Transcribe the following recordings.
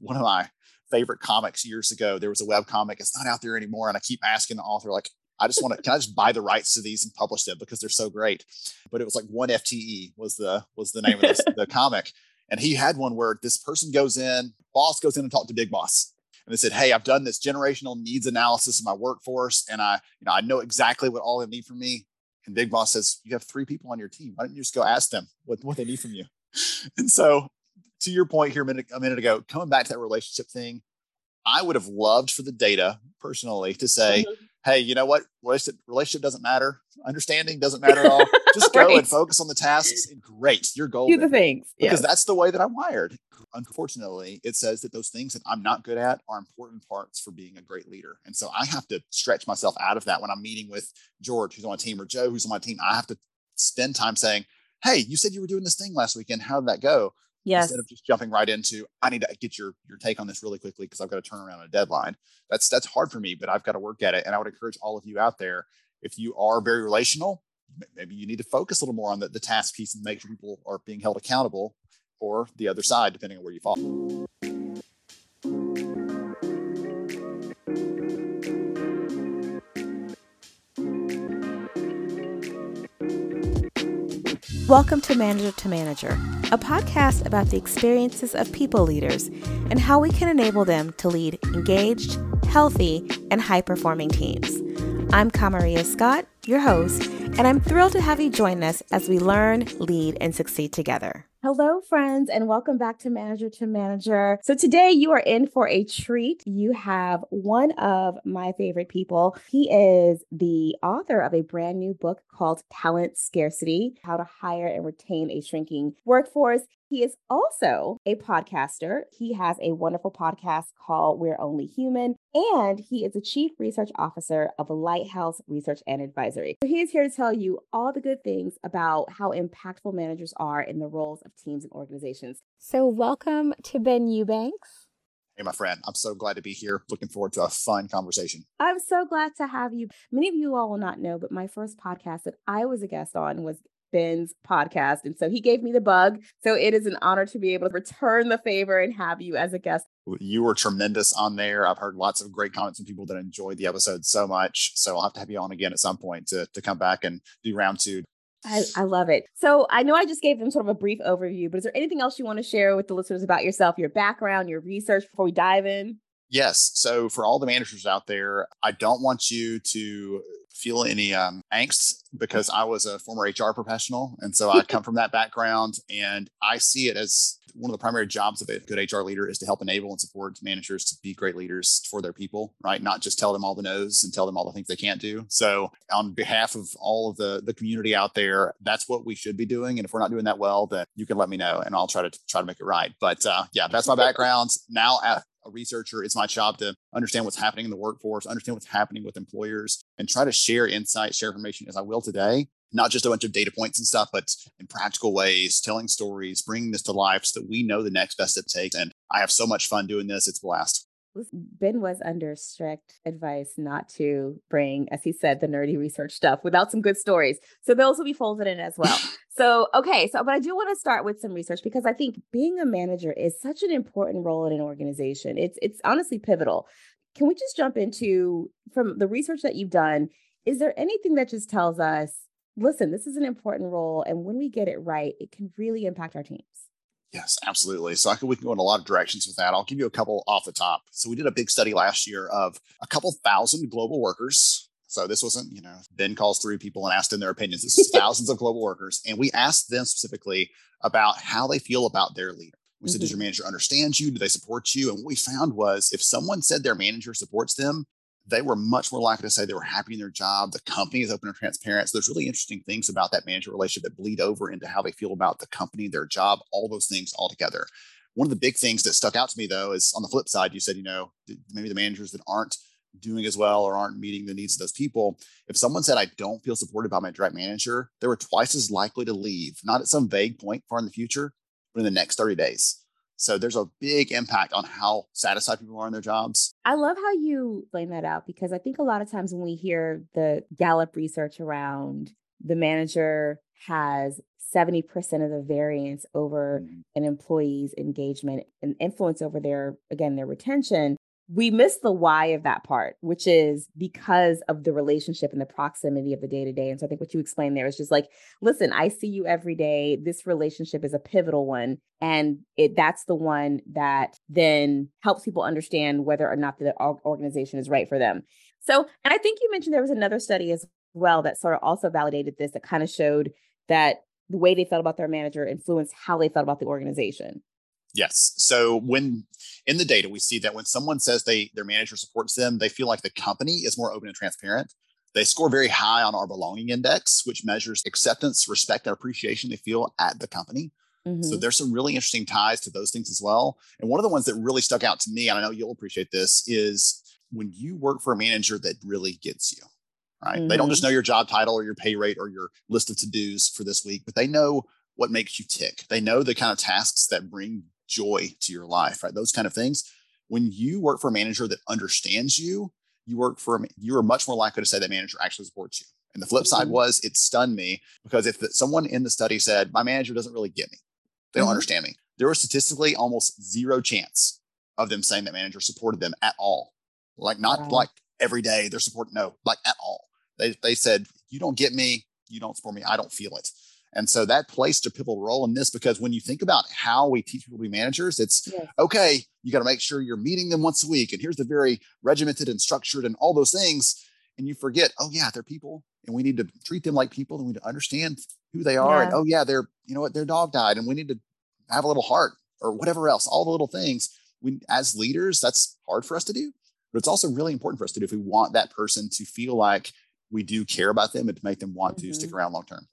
one of my favorite comics years ago. There was a web comic. It's not out there anymore. And I keep asking the author, like, I just want to, can I just buy the rights to these and publish them because they're so great? But it was like one FTE was the, was the name of this, the comic. And he had one where this person goes in, boss goes in and talk to big boss. And they said, Hey, I've done this generational needs analysis of my workforce. And I, you know, I know exactly what all they need from me. And big boss says, you have three people on your team. Why don't you just go ask them what, what they need from you? And so to your point here a minute, a minute ago, coming back to that relationship thing, I would have loved for the data personally to say, mm-hmm. hey, you know what? Relationship, relationship doesn't matter. Understanding doesn't matter at all. Just go right. and focus on the tasks. Great. Your goal. Do the things. Because that's the way that I'm wired. Unfortunately, it says that those things that I'm not good at are important parts for being a great leader. And so I have to stretch myself out of that when I'm meeting with George, who's on my team, or Joe, who's on my team. I have to spend time saying, hey, you said you were doing this thing last weekend. How did that go? Yes. Instead of just jumping right into, I need to get your your take on this really quickly because I've got to turn around a deadline. That's that's hard for me, but I've got to work at it. And I would encourage all of you out there, if you are very relational, maybe you need to focus a little more on the, the task piece and make sure people are being held accountable, or the other side, depending on where you fall. Welcome to Manager to Manager, a podcast about the experiences of people leaders and how we can enable them to lead engaged, healthy, and high performing teams. I'm Kamaria Scott, your host, and I'm thrilled to have you join us as we learn, lead, and succeed together. Hello, friends, and welcome back to Manager to Manager. So, today you are in for a treat. You have one of my favorite people. He is the author of a brand new book called Talent Scarcity How to Hire and Retain a Shrinking Workforce. He is also a podcaster. He has a wonderful podcast called We're Only Human, and he is a chief research officer of Lighthouse Research and Advisory. So he is here to tell you all the good things about how impactful managers are in the roles of teams and organizations. So, welcome to Ben Eubanks. Hey, my friend, I'm so glad to be here. Looking forward to a fun conversation. I'm so glad to have you. Many of you all will not know, but my first podcast that I was a guest on was Ben's podcast. And so he gave me the bug. So it is an honor to be able to return the favor and have you as a guest. You were tremendous on there. I've heard lots of great comments from people that enjoyed the episode so much. So I'll have to have you on again at some point to, to come back and do round two. I, I love it. So I know I just gave them sort of a brief overview, but is there anything else you want to share with the listeners about yourself, your background, your research before we dive in? Yes. So for all the managers out there, I don't want you to feel any um, angst because I was a former HR professional. And so I come from that background and I see it as one of the primary jobs of a good HR leader is to help enable and support managers to be great leaders for their people, right? Not just tell them all the no's and tell them all the things they can't do. So on behalf of all of the, the community out there, that's what we should be doing. And if we're not doing that well, then you can let me know and I'll try to try to make it right. But uh, yeah, that's my background. Now at a researcher, it's my job to understand what's happening in the workforce, understand what's happening with employers, and try to share insight, share information as I will today. Not just a bunch of data points and stuff, but in practical ways, telling stories, bringing this to life so that we know the next best step takes. And I have so much fun doing this. It's a blast. Ben was under strict advice not to bring, as he said, the nerdy research stuff without some good stories. So those will be folded in as well. so, okay. So, but I do want to start with some research because I think being a manager is such an important role in an organization. It's it's honestly pivotal. Can we just jump into from the research that you've done? Is there anything that just tells us, listen, this is an important role, and when we get it right, it can really impact our teams? Yes, absolutely. So I can, we can go in a lot of directions with that. I'll give you a couple off the top. So we did a big study last year of a couple thousand global workers. So this wasn't, you know, Ben calls three people and asked them their opinions. This is thousands of global workers. And we asked them specifically about how they feel about their leader. We mm-hmm. said, does mm-hmm. your manager understand you? Do they support you? And what we found was if someone said their manager supports them, they were much more likely to say they were happy in their job. The company is open and transparent. So there's really interesting things about that manager relationship that bleed over into how they feel about the company, their job, all those things all together. One of the big things that stuck out to me though is on the flip side, you said, you know, maybe the managers that aren't doing as well or aren't meeting the needs of those people. If someone said, I don't feel supported by my direct manager, they were twice as likely to leave, not at some vague point far in the future, but in the next 30 days. So there's a big impact on how satisfied people are in their jobs. I love how you explain that out because I think a lot of times when we hear the Gallup research around the manager has 70% of the variance over mm-hmm. an employee's engagement and influence over their, again, their retention, we miss the why of that part, which is because of the relationship and the proximity of the day to day. And so I think what you explained there is just like, listen, I see you every day. This relationship is a pivotal one. And it that's the one that then helps people understand whether or not the organization is right for them. So, and I think you mentioned there was another study as well that sort of also validated this that kind of showed that the way they felt about their manager influenced how they felt about the organization. Yes. So when in the data we see that when someone says they their manager supports them, they feel like the company is more open and transparent. They score very high on our belonging index, which measures acceptance, respect, and appreciation they feel at the company. Mm-hmm. So there's some really interesting ties to those things as well. And one of the ones that really stuck out to me, and I know you'll appreciate this, is when you work for a manager that really gets you, right? Mm-hmm. They don't just mm-hmm. know your job title or your pay rate or your list of to dos for this week, but they know what makes you tick. They know the kind of tasks that bring joy to your life, right? Those kind of things. When you work for a manager that understands you, you work for you are much more likely to say that manager actually supports you. And the flip side mm-hmm. was it stunned me because if the, someone in the study said my manager doesn't really get me, they don't mm-hmm. understand me, there was statistically almost zero chance of them saying that manager supported them at all. Like not wow. like every day they're supporting, no, like at all. They they said you don't get me, you don't support me, I don't feel it. And so that placed a pivotal role in this because when you think about how we teach people to be managers, it's yes. okay, you got to make sure you're meeting them once a week. And here's the very regimented and structured and all those things. And you forget, oh, yeah, they're people and we need to treat them like people and we need to understand who they are. Yeah. And oh, yeah, they're, you know what, their dog died and we need to have a little heart or whatever else, all the little things. We, as leaders, that's hard for us to do, but it's also really important for us to do if we want that person to feel like we do care about them and to make them want mm-hmm. to stick mm-hmm. around long term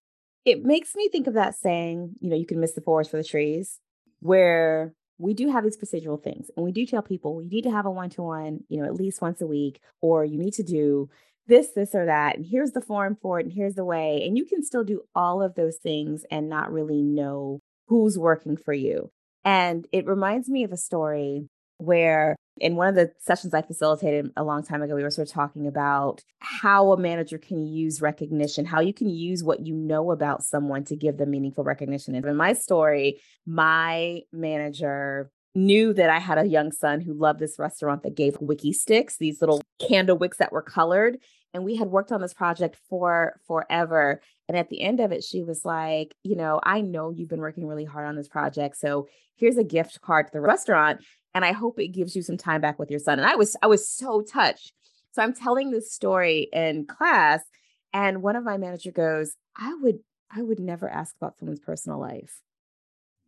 it makes me think of that saying, you know, you can miss the forest for the trees, where we do have these procedural things and we do tell people you need to have a one to one, you know, at least once a week, or you need to do this, this, or that. And here's the form for it, and here's the way. And you can still do all of those things and not really know who's working for you. And it reminds me of a story where in one of the sessions I facilitated a long time ago, we were sort of talking about how a manager can use recognition, how you can use what you know about someone to give them meaningful recognition. And in my story, my manager knew that I had a young son who loved this restaurant that gave Wikki Stix, these little candle wicks that were colored. And we had worked on this project for forever. And at the end of it, she was like, You know, I know you've been working really hard on this project. So here's a gift card to the restaurant and I hope it gives you some time back with your son. And I was I was so touched. So I'm telling this story in class and one of my manager goes, "I would I would never ask about someone's personal life."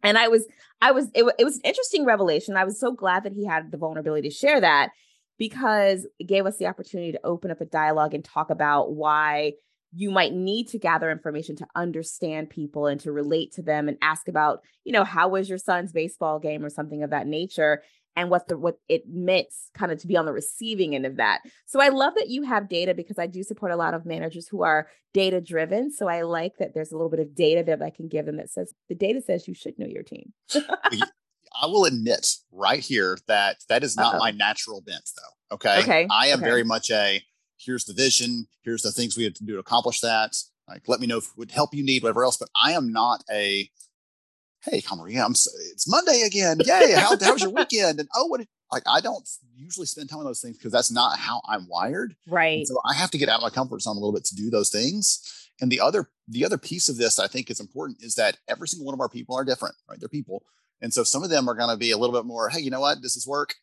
And I was I was it, it was an interesting revelation. I was so glad that he had the vulnerability to share that because it gave us the opportunity to open up a dialogue and talk about why you might need to gather information to understand people and to relate to them and ask about, you know, how was your son's baseball game or something of that nature and what the what it meant kind of to be on the receiving end of that. So I love that you have data because I do support a lot of managers who are data driven. So I like that there's a little bit of data that I can give them that says the data says you should know your team. I will admit right here that that is not Uh-oh. my natural bent though. Okay. Okay. I am okay. very much a here's the vision, here's the things we have to do to accomplish that. Like, let me know if it would help you need, whatever else. But I am not a, hey, Maria, I'm so, it's Monday again. Yay! How, how was your weekend? And oh, what? Like, I don't usually spend time on those things because that's not how I'm wired. Right. And so I have to get out of my comfort zone a little bit to do those things. And the other, the other piece of this I think is important is that every single one of our people are different, right? They're people. And so some of them are going to be a little bit more, hey, you know what? This is work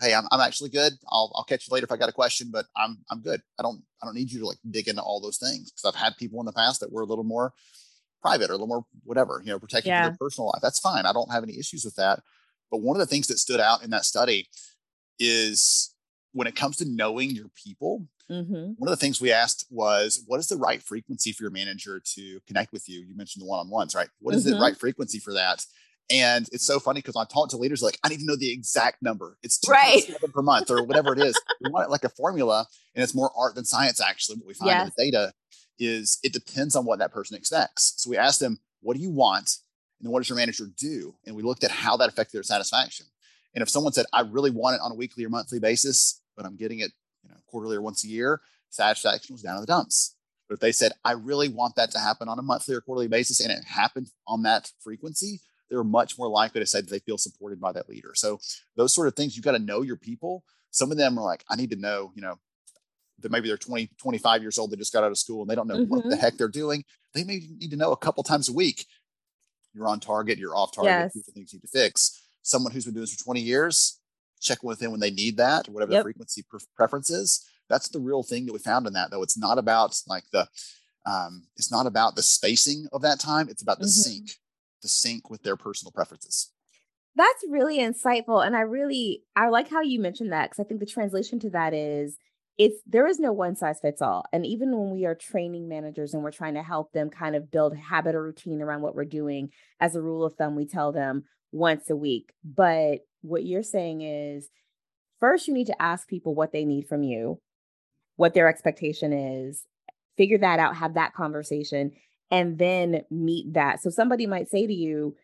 hey, I'm, I'm actually good. I'll, I'll catch you later if I got a question, but I'm, I'm good. I don't, I don't need you to like dig into all those things because I've had people in the past that were a little more private or a little more whatever, you know, protecting yeah. their personal life. That's fine. I don't have any issues with that. But one of the things that stood out in that study is when it comes to knowing your people, mm-hmm. one of the things we asked was, what is the right frequency for your manager to connect with you? You mentioned the one-on-ones, right? What is mm-hmm. the right frequency for that? And it's so funny because I talk to leaders like, I need to know the exact number. It's two right. per month or whatever it is. we want it like a formula, and it's more art than science, actually. What we find yes. in the data is it depends on what that person expects. So we asked them, what do you want? And then what does your manager do? And we looked at how that affected their satisfaction. And if someone said, I really want it on a weekly or monthly basis, but I'm getting it, you know, quarterly or once a year, satisfaction was down in the dumps. But if they said, I really want that to happen on a monthly or quarterly basis, and it happened on that frequency, they're much more likely to say that they feel supported by that leader. So those sort of things—you've got to know your people. Some of them are like, I need to know, you know, that maybe they're 20, 25 years old, they just got out of school and they don't know mm-hmm. what the mm-hmm. heck they're doing. They may need to know a couple times a week. You're on target, you're off target, yes. these are things you need to fix. Someone who's been doing this for 20 years, check with them when they need that, or whatever yep. the frequency pre- preference is. That's the real thing that we found in that, though. It's not about like the, um, it's not about the spacing of that time. It's about the mm-hmm. sync, the sync with their personal preferences. That's really insightful. And I really, I like how you mentioned that because I think the translation to that is it's there is no one size fits all. And even when we are training managers and we're trying to help them kind of build habit or routine around what we're doing, as a rule of thumb, we tell them once a week. But what you're saying is first, you need to ask people what they need from you, what their expectation is, figure that out, have that conversation, and then meet that. So somebody might say to you,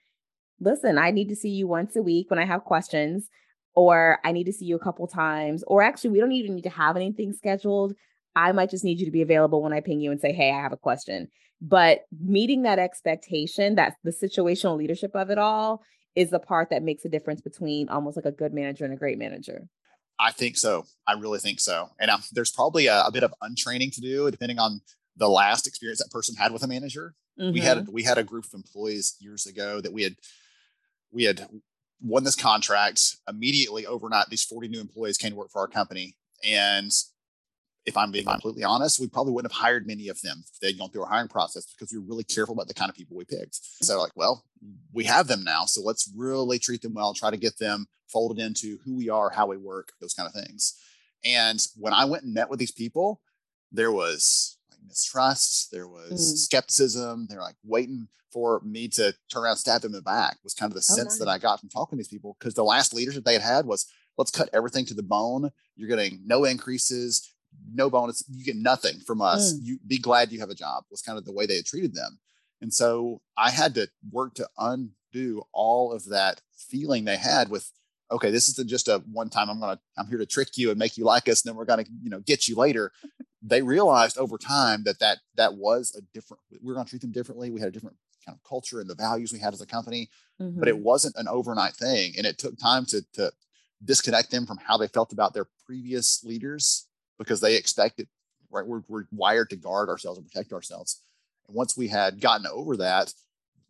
listen, I need to see you once a week when I have questions or I need to see you a couple times, or actually, we don't even need to have anything scheduled. I might just need you to be available when I ping you and say, Hey, I have a question. But meeting that expectation, that's the situational leadership of it all, is the part that makes a difference between almost like a good manager and a great manager. I think so. I really think so. And um, there's probably a, a, bit of untraining to do, depending on the last experience that person had with a manager. Mm-hmm. We had mm-hmm. we had a group of employees years ago that we had we had won this contract immediately overnight. These 40 new employees came to work for our company. And if I'm being completely honest, we probably wouldn't have hired many of them if they'd gone through our hiring process because we were really careful about the kind of people we picked. So, like, well, we have them now. So let's really treat them well, try to get them folded into who we are, how we work, those kind of things. And when I went and met with these people, there was mistrust, there was mm. skepticism. They're like waiting for me to turn around, stab them in the back. Was kind of the oh, sense that I got from talking to these people because the last leadership they had had was let's cut everything to the bone. You're getting no increases, no bonus. You get nothing from us. Mm. You be glad you have a job. Was kind of the way they had treated them. And so I had to work to undo all of that feeling they had with okay, this isn't just a one time I'm gonna I'm here to trick you and make you like us, and then we're gonna you know get you later they realized over time that that that was a different we were going to treat them differently we had a different kind of culture and the values we had as a company mm-hmm. but it mm-hmm. wasn't an overnight thing and it took time to to disconnect them from how they felt about their previous leaders because they expected right we're, we're wired to guard ourselves and protect ourselves and once we had gotten over that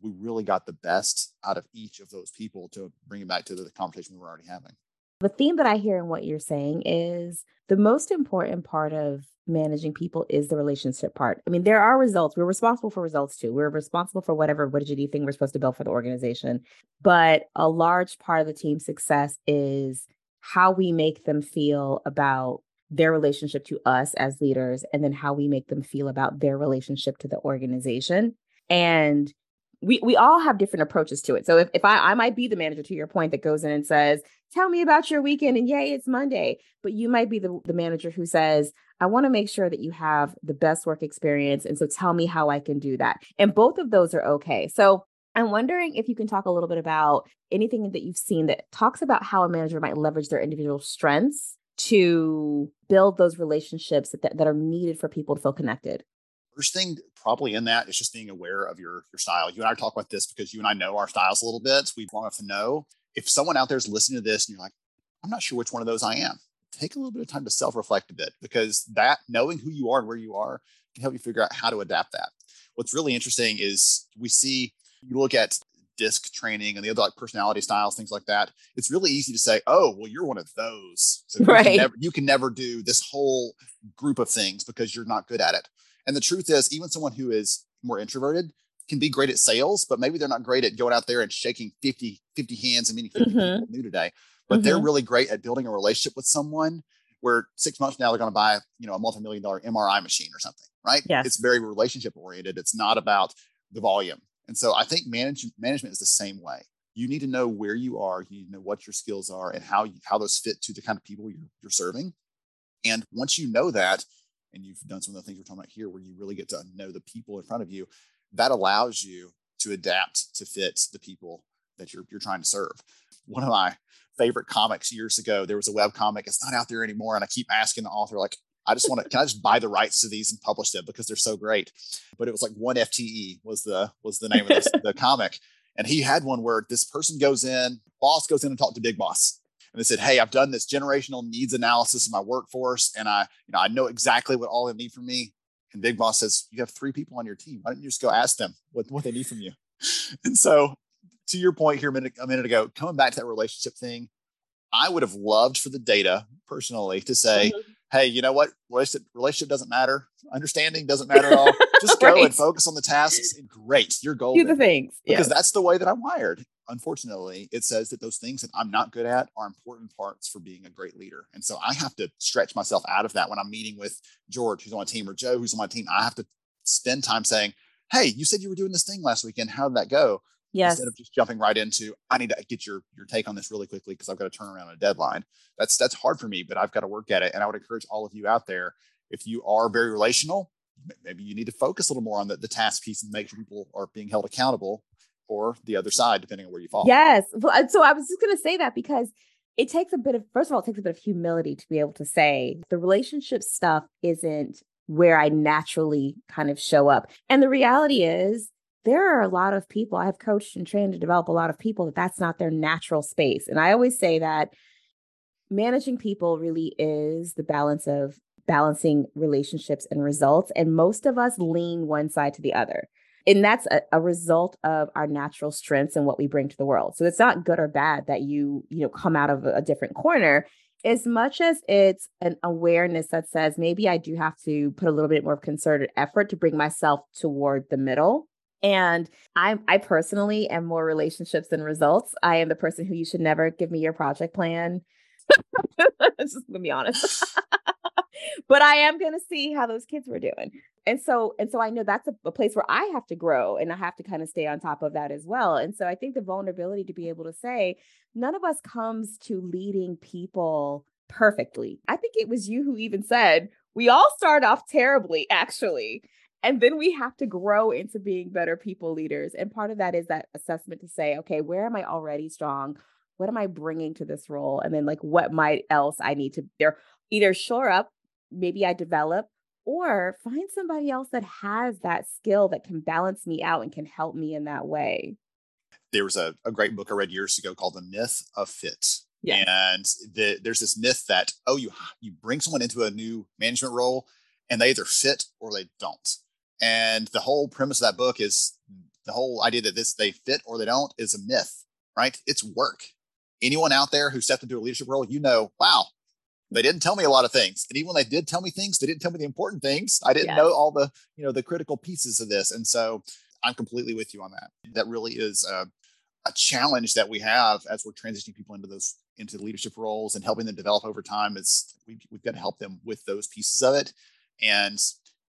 we really got the best out of each of those people to bring it back to the conversation we were already having the theme that i hear in what you're saying is the most important part of managing people is the relationship part. I mean, there are results. We're responsible for results too. We're responsible for whatever widgety thing we're supposed to build for the organization. But a large part of the team's success is how we make them feel about their relationship to us as leaders, and then how we make them feel about their relationship to the organization. And we we all have different approaches to it. So if, if I, I might be the manager to your point that goes in and says, tell me about your weekend and yay, it's Monday. But you might be the, the manager who says, I want to make sure that you have the best work experience. And so tell me how I can do that. And both of those are okay. So I'm wondering if you can talk a little bit about anything that you've seen that talks about how a manager might leverage their individual strengths to build those relationships that, that are needed for people to feel connected. First thing probably in that is just being aware of your your style. You and I talk about this because you and I know our styles a little bit. We've long enough to know if someone out there is listening to this and you're like, I'm not sure which one of those I am take a little bit of time to self-reflect a bit because that knowing who you are and where you are can help you figure out how to adapt that. What's really interesting is we see you look at DISC training and the other like personality styles, things like that. It's really easy to say, "Oh, well, you're one of those." So right. you, can never, you can never do this whole group of things because you're not good at it. And the truth is, even someone who is more introverted can be great at sales, but maybe they're not great at going out there and shaking 50, 50 hands and meeting 50 mm-hmm. people new today but mm-hmm. they're really great at building a relationship with someone where six months from now they're going to buy you know a multi-million dollar mri machine or something right yes. it's very relationship oriented it's not about the volume and so i think manage, management is the same way you need to know where you are you need to know what your skills are and how you, how those fit to the kind of people you're, you're serving and once you know that and you've done some of the things we're talking about here where you really get to know the people in front of you that allows you to adapt to fit the people that you're, you're trying to serve one of my favorite comics years ago. There was a web comic. It's not out there anymore. And I keep asking the author, like, I just want to, can I just buy the rights to these and publish them because they're so great? But it was like one FTE was the, was the name of this, the comic. And he had one where this person goes in, boss goes in and talk to big boss. And they said, Hey, I've done this generational needs analysis of my workforce. And I, you know, I know exactly what all they need from me. And big boss says, you have three people on your team. Why don't you just go ask them what, what they need from you? And so to your point here a minute, a minute ago, coming back to that relationship thing, I would have loved for the data personally to say, mm-hmm. Hey, you know what? Relationship, relationship doesn't matter. Understanding doesn't matter at all. Just go and focus on the tasks. And Great. You're golden. Do the things. Because that's the way that I'm wired. Unfortunately, it says that those things that I'm not good at are important parts for being a great leader. And so I have to stretch myself out of that when I'm meeting with George, who's on my team, or Joe, who's on my team. I have to spend time saying, hey, you said you were doing this thing last weekend. How did that go? Yes. Instead of just jumping right into, I need to get your your take on this really quickly because I've got to turn around a deadline. That's that's hard for me, but I've got to work at it. And I would encourage all of you out there, if you are very relational, maybe you need to focus a little more on the, the task piece and make sure people are being held accountable or the other side, depending on where you fall. Yes. So I was just going to say that because it takes a bit of, first of all, it takes a bit of humility to be able to say the relationship stuff isn't where I naturally kind of show up. And the reality is, there are a lot of people I have coached and trained to develop a lot of people that that's not their natural space. And I always say that managing people really is the balance of balancing relationships and results. And most of us lean one side to the other. And that's a, a, result of our natural strengths and what we bring to the world. So it's not good or bad that you, you know, come out of a, a different corner as much as it's an awareness that says maybe I do have to put a little bit more concerted effort to bring myself toward the middle and I I personally am more relationships than results. I am the person who you should never give me your project plan. Just gonna be honest. but I am gonna see how those kids were doing. And so and so I know that's a, a place where I have to grow and I have to kind of stay on top of that as well. And so I think the vulnerability to be able to say, none of us comes to leading people perfectly. I think it was you who even said we all start off terribly, actually. And then we have to grow into being better people leaders. And part of that is that assessment to say, okay, where am I already strong? What am I bringing to this role? And then, like, what might else I need to there either shore up, maybe I develop, or find somebody else that has that skill that can balance me out and can help me in that way. There was a, a great book I read years ago called The Myth of Fit. Yes. And the, there's this myth that, oh, you you bring someone into a new management role and they either fit or they don't. And the whole premise of that book is the whole idea that this they fit or they don't is a myth, right? It's work. Anyone out there who stepped into a leadership role, you know, wow, they didn't tell me a lot of things. And even when they did tell me things, they didn't tell me the important things. I didn't yes. know all the, you know, the critical pieces of this. And so I'm completely with you on that. That really is a, a challenge that we have as we're transitioning people into those into leadership roles and helping them develop over time is we, we've got to help them with those pieces of it. And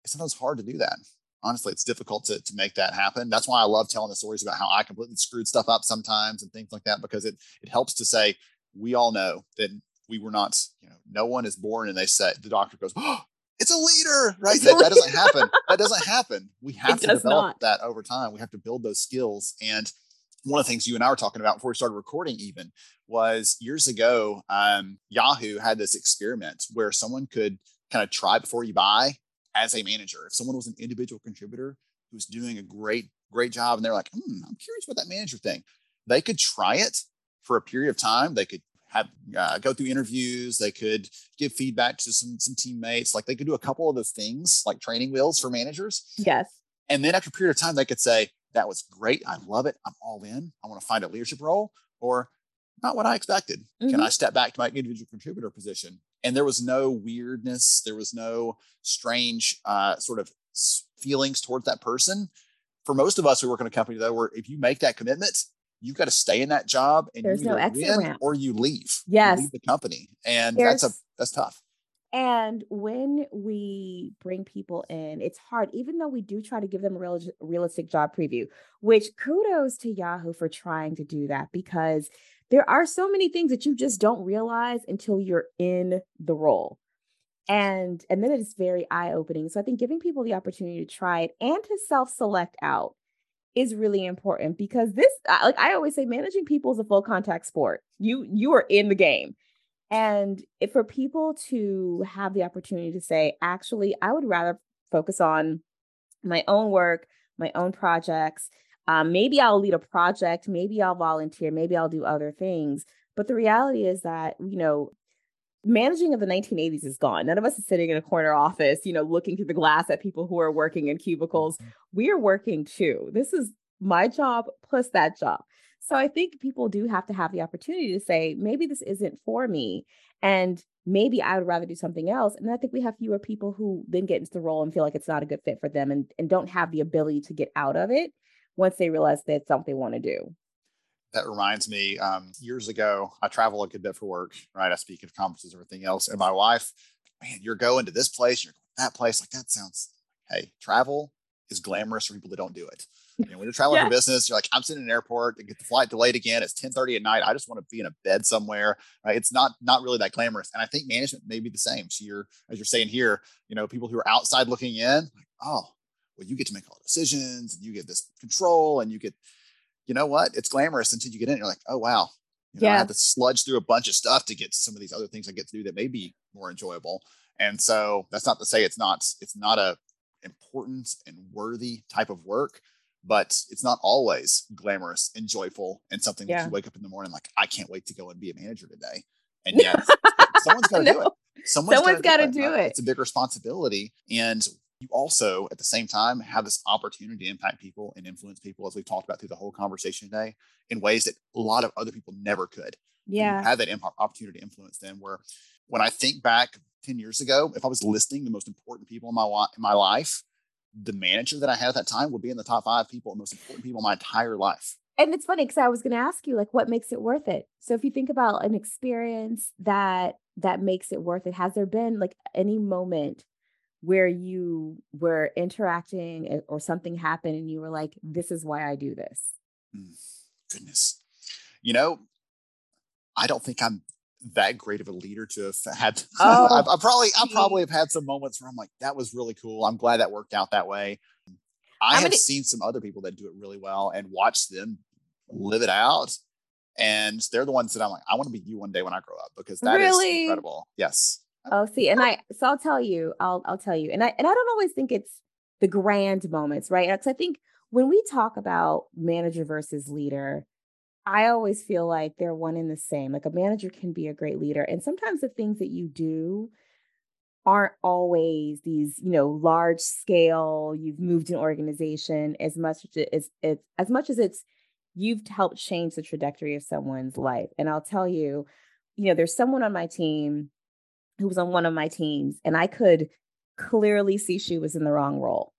it's sometimes hard to do that. Honestly, it's difficult to, to make that happen. That's why I love telling the stories about how I completely screwed stuff up sometimes and things like that, because it it helps to say, we all know that we were not, you know, no one is born and they say the doctor goes, oh, it's a leader, right? That, that, doesn't happen. That doesn't happen. We have it to develop not. that over time. We have to build those skills. And one of the things you and I were talking about before we started recording, even was years ago, um, Yahoo had this experiment where someone could kind of try before you buy as a manager. If someone was an individual contributor who was doing a great, great job, and they're like, hmm, I'm curious about that manager thing, they could try it for a period of time. They could have uh, go through interviews. They could give feedback to some some teammates. Like they could do a couple of those things, like training wheels for managers. Yes. And then after a period of time, they could say, "That was great. I love it. I'm all in. I want to find a leadership role." Or not what I expected. Mm-hmm. Can I step back to my individual contributor position? And there was no weirdness there was no strange uh, sort of feelings towards that person. For most of us who work in a company though where if you make that commitment you've got to stay in that job and There's you no win or you leave. Yes. you leave the company and There's, that's a that's tough. And when we bring people in, it's hard, even though we do try to give them a real, realistic job preview, which kudos to Yahoo for trying to do that because there are so many things that you just don't realize until you're in the role. And and then it is very eye-opening. So i think giving people the opportunity to try it and to self-select out is really important because this like i always say managing people is a full contact sport. You you are in the game. And for people to have the opportunity to say, actually, I would rather focus on my own work, my own projects. Um, maybe I'll lead a project, maybe I'll volunteer, maybe I'll do other things. But the reality is that, you know, managing of the 1980s is gone. None of us is sitting in a corner office, you know, looking through the glass at people who are working in cubicles. Mm-hmm. We are working too. This is my job plus that job. So I think people do have to have the opportunity to say, maybe this isn't for me. And maybe I would rather do something else. And I think we have fewer people who then get into the role and feel like it's not a good fit for them and, and don't have the ability to get out of it once they realize that's something they want to do. That reminds me, um, years ago, I travel a good bit for work, right? I speak at conferences, everything else. And my wife, man, you're going to this place, you're going to that place. Like that sounds, hey, travel is glamorous for people that don't do it. You know, when you're traveling yeah. for business, you're like, I'm sitting in an airport and get the flight delayed again. It's 10:30 at night. I just want to be in a bed somewhere. Right? It's not not really that glamorous. And I think management may be the same. So you're, as you're saying here, you know, people who are outside looking in, like, oh, well, you get to make all the decisions and you get this control and you get, you know what? It's glamorous until you get in. You're like, oh wow. You know, yeah. I have to sludge through a bunch of stuff to get to some of these other things I get to do that may be more enjoyable. And so that's not to say it's not it's not a important and worthy type of work but it's not always glamorous and joyful and something yeah. that you wake up in the morning like I can't wait to go and be a manager today. And yet someone's got to no. do it. Someone's, someone's got to do, do, it. It's a big responsibility and you also at the same time have this opportunity to impact people and influence people as we've talked about through the whole conversation today in ways that a lot of other people never could. Yeah. Have that opportunity to influence them where when I think back 10 years ago, if I was listing the most important people in my in my life, the manager that I had at that time would be in the top five people, most important people in my entire life. And it's funny because I was going to ask you, like, what makes it worth it? So if you think about an experience that that makes it worth it, has there been like any moment where you were interacting or something happened and you were like, "This is why I do this"? Mm, goodness, you know, I don't think I'm that great of a leader to have had. Oh, I, I, probably I probably have had some moments where I'm like, that was really cool. I'm glad that worked out that way. I have seen some other people that do it really well and watch them live it out. And they're the ones that I'm like, I want to be you one day when I grow up because that really? is incredible. Yes. Oh, see, and I so I'll tell you, I'll I'll tell you, and I and I don't always think it's the grand moments, right? Because I think when we talk about manager versus leader, I always feel like they're one and the same. Like a manager can be a great leader. And sometimes the things that you do aren't always these, you know, large scale, you've moved an organization as much as it's, it's as much as it's you've helped change the trajectory of someone's life. And I'll tell you, you know, there's someone on my team who was on one of my teams, and I could clearly see she was in the wrong role.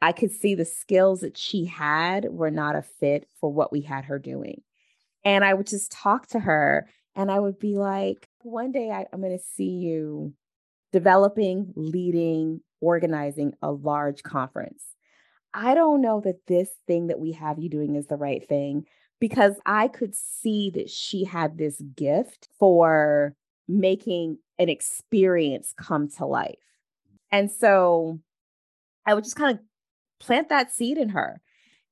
I could see the skills that she had were not a fit for what we had her doing. And I would just talk to her and I would be like, one day I, am going to see you developing, leading, organizing a large conference. I don't know that this thing that we have you doing is the right thing because I could see that she had this gift for making an experience come to life. And so I would just kind of plant that seed in her.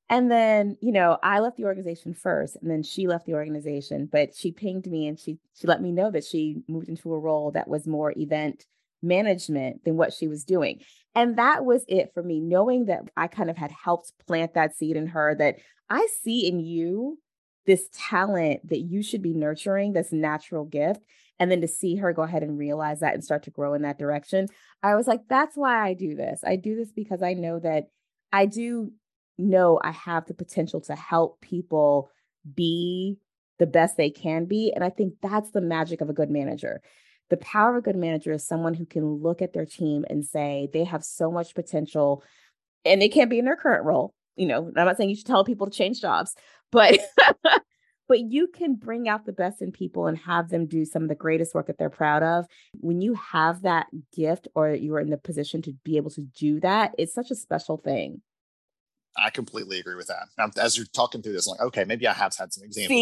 And then, you know, I left the organization first and then she left the organization, but she pinged me and she she let me know that she moved into a role that was more event management than what she was doing. And that was it for me, knowing that I kind of had helped plant that seed in her that I see in you this talent that you should be nurturing, this natural gift. And then to see her go ahead and realize that and start to grow in that direction, I was like, that's why I do this. I do this because I know that I do know I have the potential to help people be the best they can be. And I think that's the magic of a good manager. The power of a good manager is someone who can look at their team and say they have so much potential and they can't be in their current role. You know, I'm not saying you should tell people to change jobs, but but you can bring out the best in people and have them do some of the greatest work that they're proud of. When you have that gift or you are in the position to be able to do that, it's such a special thing. I completely agree with that. Now, as you're talking through this, I'm like, okay, maybe I have had some examples.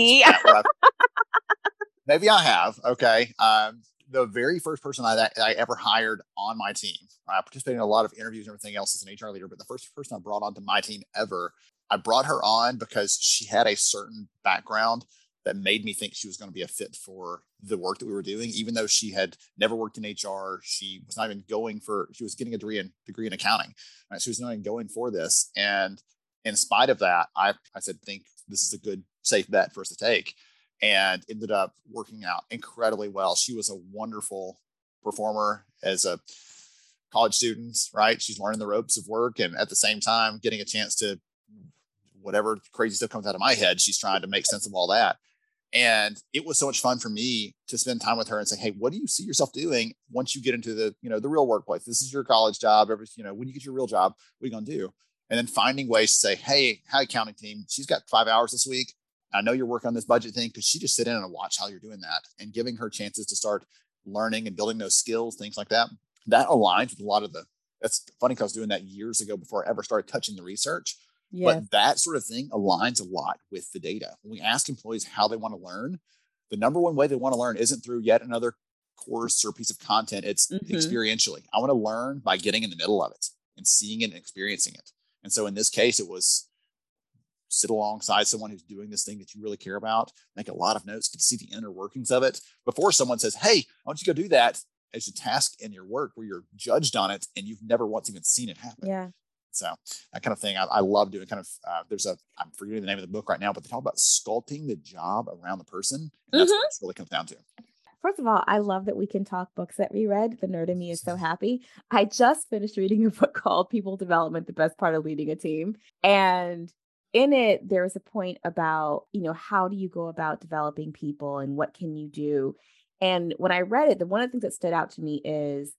maybe I have. Okay. Um, the very first person I, I ever hired on my team, I participated in a lot of interviews and everything else as an HR leader, but the first person I brought onto my team ever I brought her on because she had a certain background that made me think she was going to be a fit for the work that we were doing, even though she had never worked in HR. She was not even going for, she was getting a degree in degree in accounting. Right? She was not even going for this. And in spite of that, I, I said, think this is a good, safe bet for us to take. And ended up working out incredibly well. She was a wonderful performer as a college student, right? She's learning the ropes of work and at the same time getting a chance to whatever crazy stuff comes out of my head, she's trying to make sense of all that. And it was so much fun for me to spend time with her and say, Hey, what do you see yourself doing once you get into the, you know, the real workplace? This is your college job. Every, you know, when you get your real job, what are you to do? And then finding ways to say, Hey, hi accounting team, she's got five hours this week. I know you're working on this budget thing. Could she just sit in and watch how you're doing that and giving her chances to start learning and building those skills, things like that. That aligns with a lot of the, that's funny because I was doing that years ago before I ever started touching the research but that sort of thing aligns a lot with the data. When we ask employees how they want to learn, the number one way they want to learn isn't through yet another course or piece of content. It's mm-hmm. experientially. I want to learn by getting in the middle of it and seeing it and experiencing it. And so in this case, it was sit alongside someone who's doing this thing that you really care about, make a lot of notes, get to see the inner workings of it before someone says, Hey, why don't you go do that as a task in your work where you're judged on it and you've never once even seen it happen. Yeah. So that kind of thing, I, I love doing. Kind of, uh, there's a I'm forgetting the name of the book right now, but they talk about sculpting the job around the person. And that's mm-hmm. what it really comes down to. First of all, I love that we can talk books that we read. The nerd in me is so happy. I just finished reading a book called People Development: The Best Part of Leading a Team, and in it there was a point about you know how do you go about developing people and what can you do and when i read it the one of the things that stood out to me is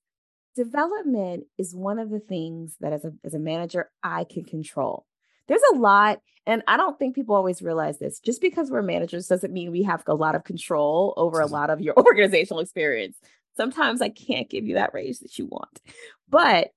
development is one of the things that as a as a manager I can control. There's a lot and I don't think people always realize this. Just because we're managers doesn't mean we have a lot of control over a lot of your organizational experience. Sometimes I can't give you that raise that you want. But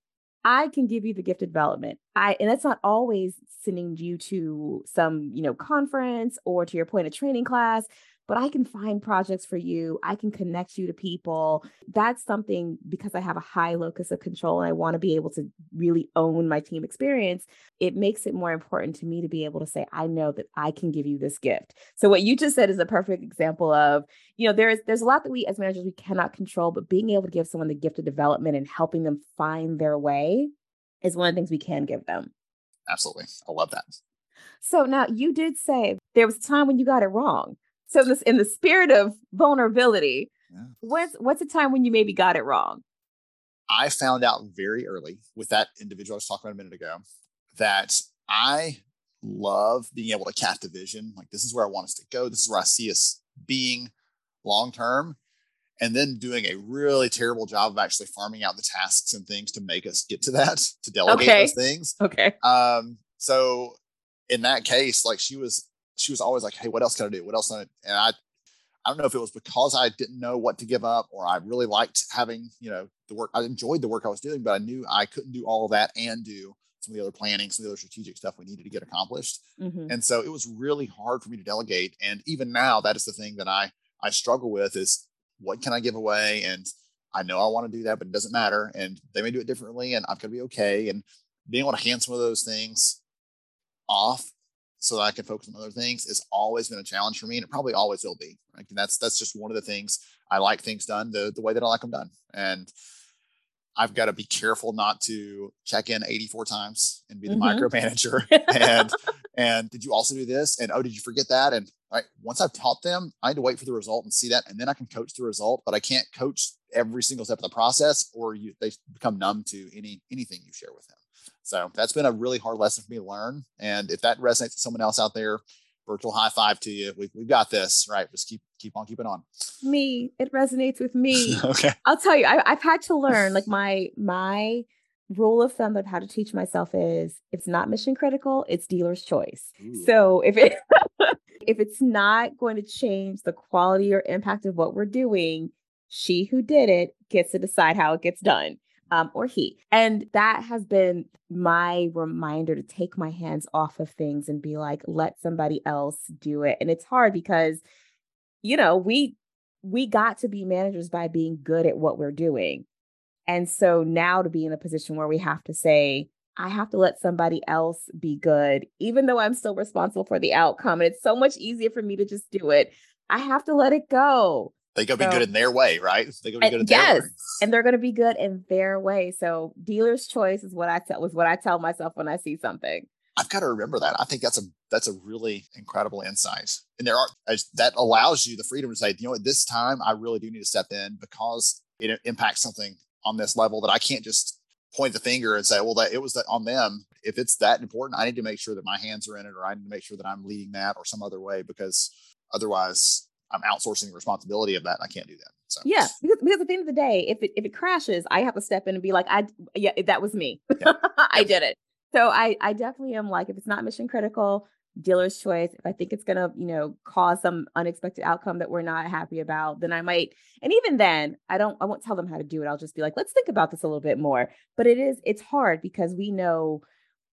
I can give you the gift of development. I and that's not always sending you to some, you know, conference or to your point of training class but I can find projects for you. I can connect you to people. That's something because I have a high locus of control and I want to be able to really own my team experience. It makes it more important to me to be able to say, I know that I can give you this gift. So what you just said is a perfect example of, you know, there's there's a lot that we as managers we cannot control, but being able to give someone the gift of development and helping them find their way is one of the things we can give them. Absolutely. I love that. So now you did say there was a time when you got it wrong. So this in the spirit of vulnerability, yeah. what's what's a time when you maybe got it wrong? I found out very early with that individual I was talking about a minute ago that I love being able to cast a vision. Like this is where I want us to go. This is where I see us being long term. And then doing a really terrible job of actually farming out the tasks and things to make us get to that, to delegate okay. those things. Okay. Um, so in that case, like she was she was always like, "Hey, what else can I do? What else?" Can I? And I, I don't know if it was because I didn't know what to give up, or I really liked having, you know, the work. I enjoyed the work I was doing, but I knew I couldn't do all of that and do some of the other planning, some of the other strategic stuff we needed to get accomplished. Mm-hmm. And so it was really hard for me to delegate. And even now, that is the thing that I I struggle with is what can I give away? And I know I want to do that, but it doesn't matter. And they may do it differently, and I'm gonna be okay. And being able to hand some of those things off so that I can focus on other things has always been a challenge for me, and it probably always will be. Right? And that's that's just one of the things I like things done the the way that I like them done, and I've got to be careful not to check in 84 times and be the mm-hmm. micromanager. and and did you also do this? And oh, did you forget that? And right, once I've taught them, I need to wait for the result and see that, and then I can coach the result. But I can't coach every single step of the process, or you they become numb to any anything you share with them. So that's been a really hard lesson for me to learn. And if that resonates with someone else out there, virtual high five to you. We've, we've got this, right? Just keep keep on keeping on. Me, it resonates with me. okay. I'll tell you, I, I've had to learn like my my rule of thumb of how to teach myself is it's not mission critical, it's dealer's choice. Ooh. So if it if it's not going to change the quality or impact of what we're doing, she who did it gets to decide how it gets done um, or he. And that has been my reminder to take my hands off of things and be like, let somebody else do it. And it's hard because, you know, we we got to be managers by being good at what we're doing. And so now to be in a position where we have to say, I have to let somebody else be good, even though I'm still responsible for the outcome. And it's so much easier for me to just do it. I have to let it go. They go be so, good in their way, right? They go be good in yes, their way. and they're going to be good in their way. So dealer's choice is what I tell was what I tell myself when I see something. I've got to remember that. I think that's a that's a really incredible insight, and there are that allows you the freedom to say, you know, at this time I really do need to step in because it impacts something on this level that I can't just point the finger and say, well, that it was that on them. If it's that important, I need to make sure that my hands are in it, or I need to make sure that I'm leading that, or some other way, because otherwise, I'm outsourcing the responsibility of that. And I can't do that. So yeah, because, because at the end of the day, if it if it crashes, I have to step in and be like, I yeah, that was me. Yeah. I did it. So I I definitely am like, if it's not mission critical, dealer's choice. If I think it's gonna, you know, cause some unexpected outcome that we're not happy about, then I might. And even then, I don't. I won't tell them how to do it. I'll just be like, let's think about this a little bit more. But it is. It's hard because we know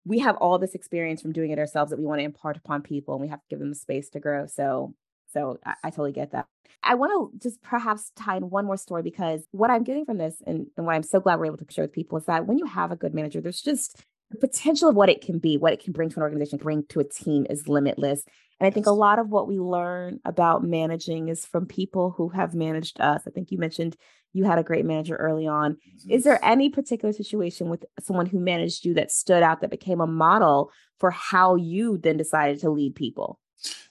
we have all this experience from doing it ourselves that we want to impart upon people, and we have to give them space to grow. So. So I, I totally get that. I want to just perhaps tie in one more story because what I'm getting from this and, and what I'm so glad we're able to share with people is that when you have a good manager, there's just the potential of what it can be, what it can bring to an organization, bring to a team is limitless. And I think a lot of what we learn about managing is from people who have managed us. I think you mentioned you had a great manager early on. Is there any particular situation with someone who managed you that stood out that became a model for how you then decided to lead people?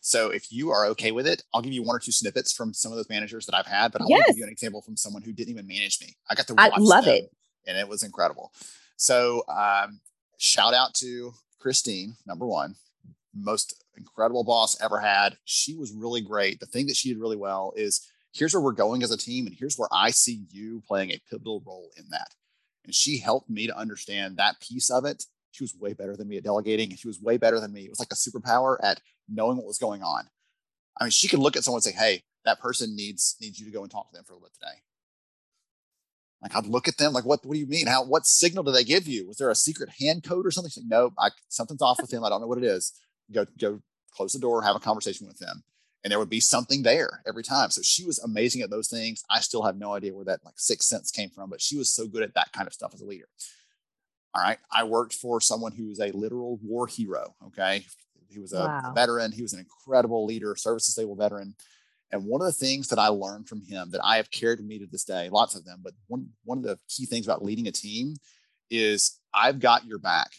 So if you are okay with it, I'll give you one or two snippets from some of those managers that I've had, but I'll yes. give you an example from someone who didn't even manage me. I got to watch I love it. And it was incredible. So um, shout out to Christine, number one, most incredible boss ever had. She was really great. The thing that she did really well is here's where we're going as a team, and here's where I see you playing a pivotal role in that. And she helped me to understand that piece of it. She was way better than me at delegating, and she was way better than me. It was like a superpower at knowing what was going on. I mean, she could look at someone and say, "Hey, that person needs needs you to go and talk to them for a little bit today." Like I'd look at them like, what, what do you mean? How, what signal do they give you? Was there a secret hand code or something? Like, no, I, something's off with him. I don't know what it is. Go, go close the door, have a conversation with them. And there would be something there every time. So she was amazing at those things. I still have no idea where that like sixth sense came from, but she was so good at that kind of stuff as a leader. All right. I worked for someone who was a literal war hero. Okay. He was a wow. veteran. He was an incredible leader, service disabled veteran. And one of the things that I learned from him that I have carried with me to this day, lots of them, but one, one of the key things about leading a team is I've got your back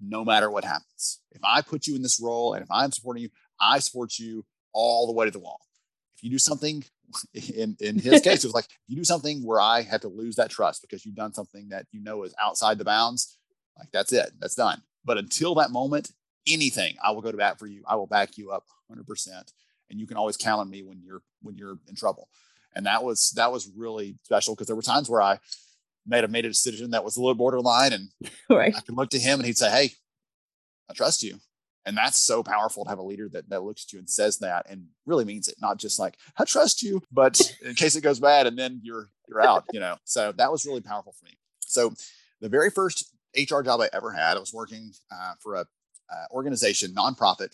no matter what happens. If I put you in this role and if I'm supporting you, I support you all the way to the wall. If you do something, in, in his case, it was like, you do something where I have to lose that trust because you've done something that you know is outside the bounds, like that's it, that's done. But until that moment, anything, I will go to bat for you. I will back you up 100% and you can always count on me when you're when you're in trouble. And that was that was really special because there were times where I made a made a decision that was a little borderline, and right. I could look to him and he'd say, "Hey, I trust you." And that's so powerful to have a leader that, that looks at you and says that and really means it, not just like, I trust you, but in case it goes bad and then you're you're out, you know. So that was really powerful for me. So the very first HR job I ever had, I was working uh, for a uh, organization, nonprofit,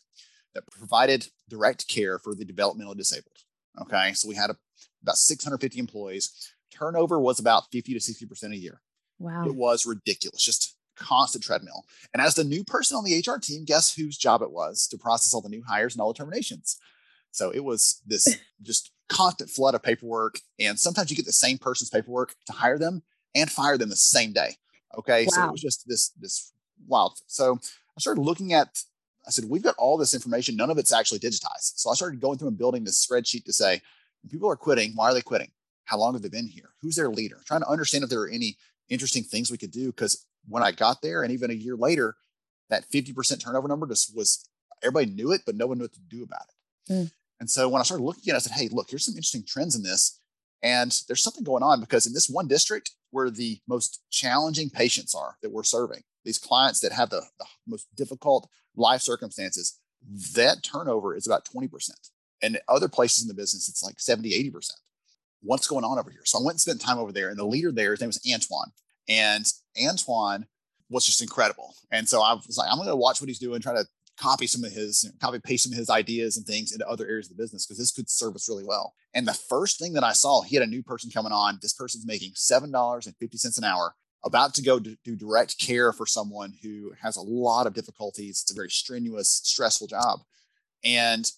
that provided direct care for the developmentally disabled. Okay, so we had a, about 650 employees. Turnover was about 50 to 60% a year. Wow. It was ridiculous, just constant treadmill. And as the new person on the HR team, guess whose job it was to process all the new hires and all the terminations? So it was this just constant flood of paperwork. And sometimes you get the same person's paperwork to hire them and fire them the same day. Okay. Wow. So it was just this, this wild. So I started looking at I said, we've got all this information. None of it's actually digitized. So I started going through and building this spreadsheet to say, people are quitting. Why are they quitting? How long have they been here? Who's their leader? Trying to understand if there are any interesting things we could do. Because when I got there, and even a year later, that 50% turnover number just was everybody knew it, but no one knew what to do about it. Mm. And so when I started looking at it, I said, hey, look, here's some interesting trends in this. And there's something going on because in this one district where the most challenging patients are that we're serving, these clients that have the, the most difficult life circumstances, that turnover is about 20%. And other places in the business, it's like 70, 80%. What's going on over here? So I went and spent time over there, and the leader there, his name was Antoine. And Antoine was just incredible. And so I was like, I'm going to watch what he's doing, try to copy some of his, copy paste some of his ideas and things into other areas of the business because this could serve us really well. And the first thing that I saw, he had a new person coming on. This person's making $7.50 an hour about to go to do direct care for someone who has a lot of difficulties. It's a very strenuous, stressful job. And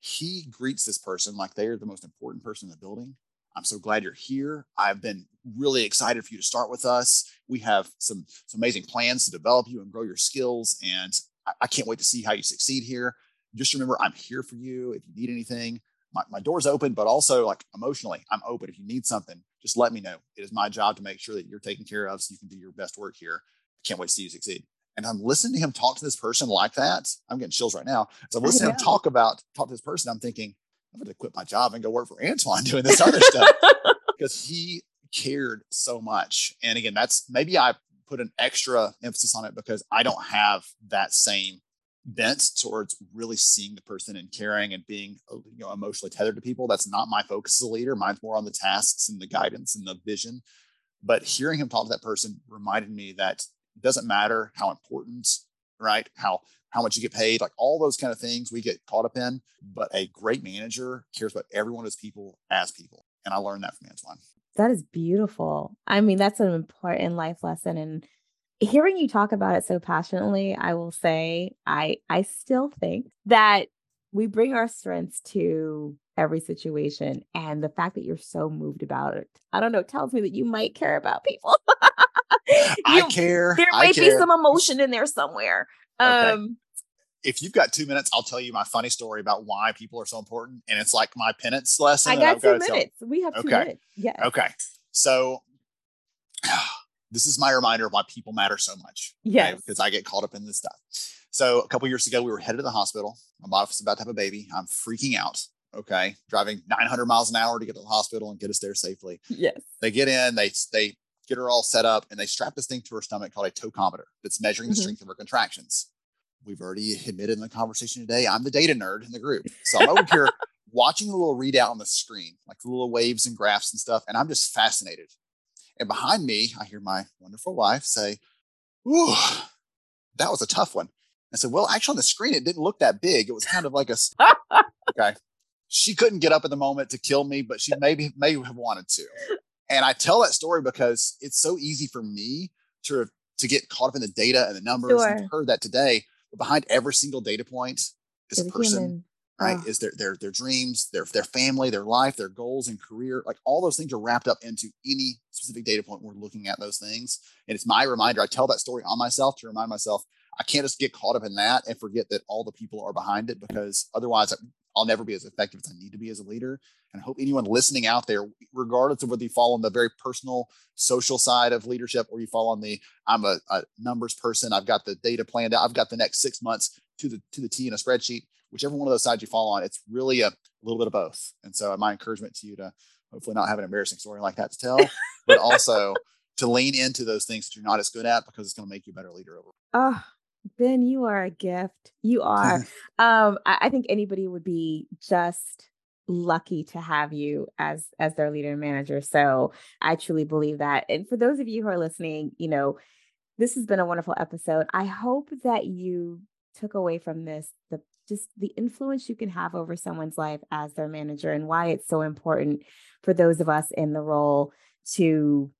he greets this person like they are the most important person in the building. I'm so glad you're here. I've been really excited for you to start with us. We have some, some amazing plans to develop you and grow your skills. And I, I can't wait to see how you succeed here. Just remember, I'm here for you if you need anything my, my door's open, but also like emotionally, I'm open. If you need something, just let me know. It is my job to make sure that you're taken care of so you can do your best work here. I can't wait to see you succeed. And I'm listening to him talk to this person like that. I'm getting chills right now. As I'm oh, listening to him talk about, talk to this person, I'm thinking, I'm going to quit my job and go work for Antoine doing this other stuff because he cared so much. And again, that's maybe I put an extra emphasis on it because I don't have that same bent towards really seeing the person and caring and being uh, you know emotionally tethered to people. That's not my focus as a leader. Mine's more on the tasks and the guidance and the vision. But hearing him talk to that person reminded me that it doesn't matter how important right how how much you get paid like all those kind of things we get caught up in. But a great manager cares about everyone as people as people. And i learned that from antoine. That is beautiful. I mean that's an important life lesson and hearing you talk about it so passionately, I will say I I still think that we bring our strengths to every situation and the fact that you're so moved about it. I don't know tells me that you might care about people. You, i care there might be some emotion in there somewhere. Okay. um if you've got two minutes i'll tell you my funny story about why people are so important and it's like my penance lesson i got two minutes. We have two okay. minutes. Yeah okay. So this is my reminder of why people matter so much. Yeah. Okay? Because I get caught up in this stuff. So a couple years ago, we were headed to the hospital. My wife was about to have a baby. I'm freaking out. Okay. Driving 900 miles an hour to get to the hospital and get us there safely. Yes. They get in, they, they get her all set up and they strap this thing to her stomach called a tachometer that's measuring the mm-hmm. strength of her contractions. We've already admitted in the conversation today, I'm the data nerd in the group. So I'm over here watching the little readout on the screen, like the little waves and graphs and stuff. And I'm just fascinated and behind me, I hear my wonderful wife say, Ooh, that was a tough one. I said, Well, actually, on the screen, it didn't look that big. It was kind of like a, okay. She couldn't get up at the moment to kill me, but she maybe may have wanted to. And I tell that story because it's so easy for me to to get caught up in the data and the numbers. Sure. You've heard that today. But behind every single data point is a person human right? Oh. Is their their their dreams, their their family, their life, their goals and career, like all those things are wrapped up into any specific data point. We're looking at those things, and it's my reminder. I tell that story on myself to remind myself I can't just get caught up in that and forget that all the people are behind it because otherwise I'll never be as effective as I need to be as a leader. And I hope anyone listening out there, regardless of whether you fall on the very personal, social side of leadership or you fall on the I'm a, a numbers person, I've got the data planned out, I've got the next six months to the to the T in a spreadsheet whichever one of those sides you fall on, it's really a little bit of both. And so my encouragement to you to hopefully not have an embarrassing story like that to tell, but also to lean into those things that you're not as good at because it's going to make you a better leader over. Oh, Ben, you are a gift. You are. um, I, I think anybody would be just lucky to have you as as their leader and manager. So I truly believe that. And for those of you who are listening, you know, this has been a wonderful episode. I hope that you took away from this the just the influence you can have over someone's life as their manager and why it's so important for those of us in the role to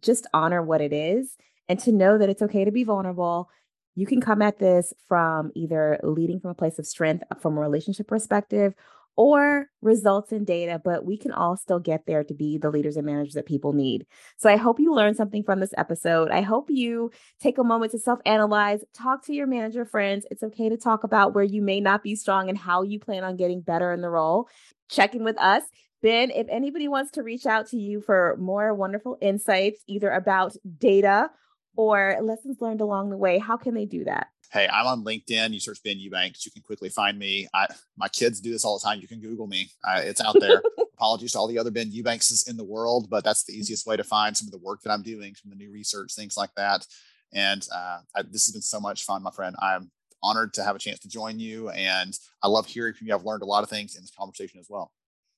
just honor what it is and to know that it's okay to be vulnerable. You can come at this from either leading from a place of strength from a relationship perspective or results in data, but we can all still get there to be the leaders and managers that people need. So I hope you learned something from this episode. I hope you take a moment to self analyze, talk to your manager friends. It's okay to talk about where you may not be strong and how you plan on getting better in the role. Check in with us. Ben, if anybody wants to reach out to you for more wonderful insights, either about data or lessons learned along the way, how can they do that? Hey, I'm on LinkedIn. You search Ben Eubanks, you can quickly find me. I, my kids do this all the time. You can Google me. Uh, it's out there. Apologies to all the other Ben Eubankses in the world, but that's the easiest way to find some of the work that I'm doing, some of the new research, things like that. And uh, I, this has been so much fun, my friend. I'm honored to have a chance to join you, and I love hearing from you. I've learned a lot of things in this conversation as well.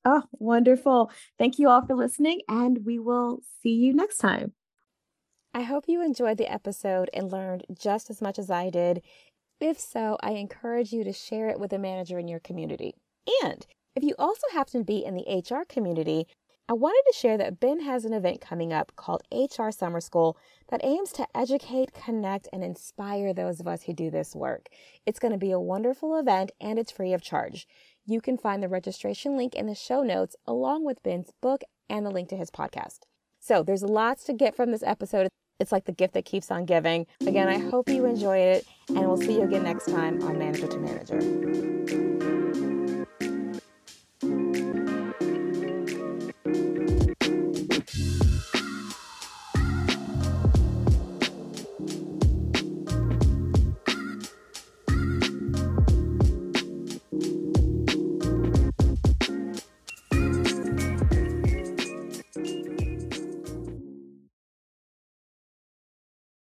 Oh, wonderful. Thank you all for listening, and we will see you next time. I hope you enjoyed the episode and learned just as much as I did. If so, I encourage you to share it with a manager in your community. And if you also happen to be in the HR community, I wanted to share that Ben has an event coming up called HR Summer School that aims to educate, connect, and inspire those of us who do this work. It's going to be a wonderful event and it's free of charge. You can find the registration link in the show notes along with Ben's book and the link to his podcast. So there's lots to get from this episode. It's like the gift that keeps on giving. Again, I hope you enjoyed it, and we'll see you again next time on Manager to Manager.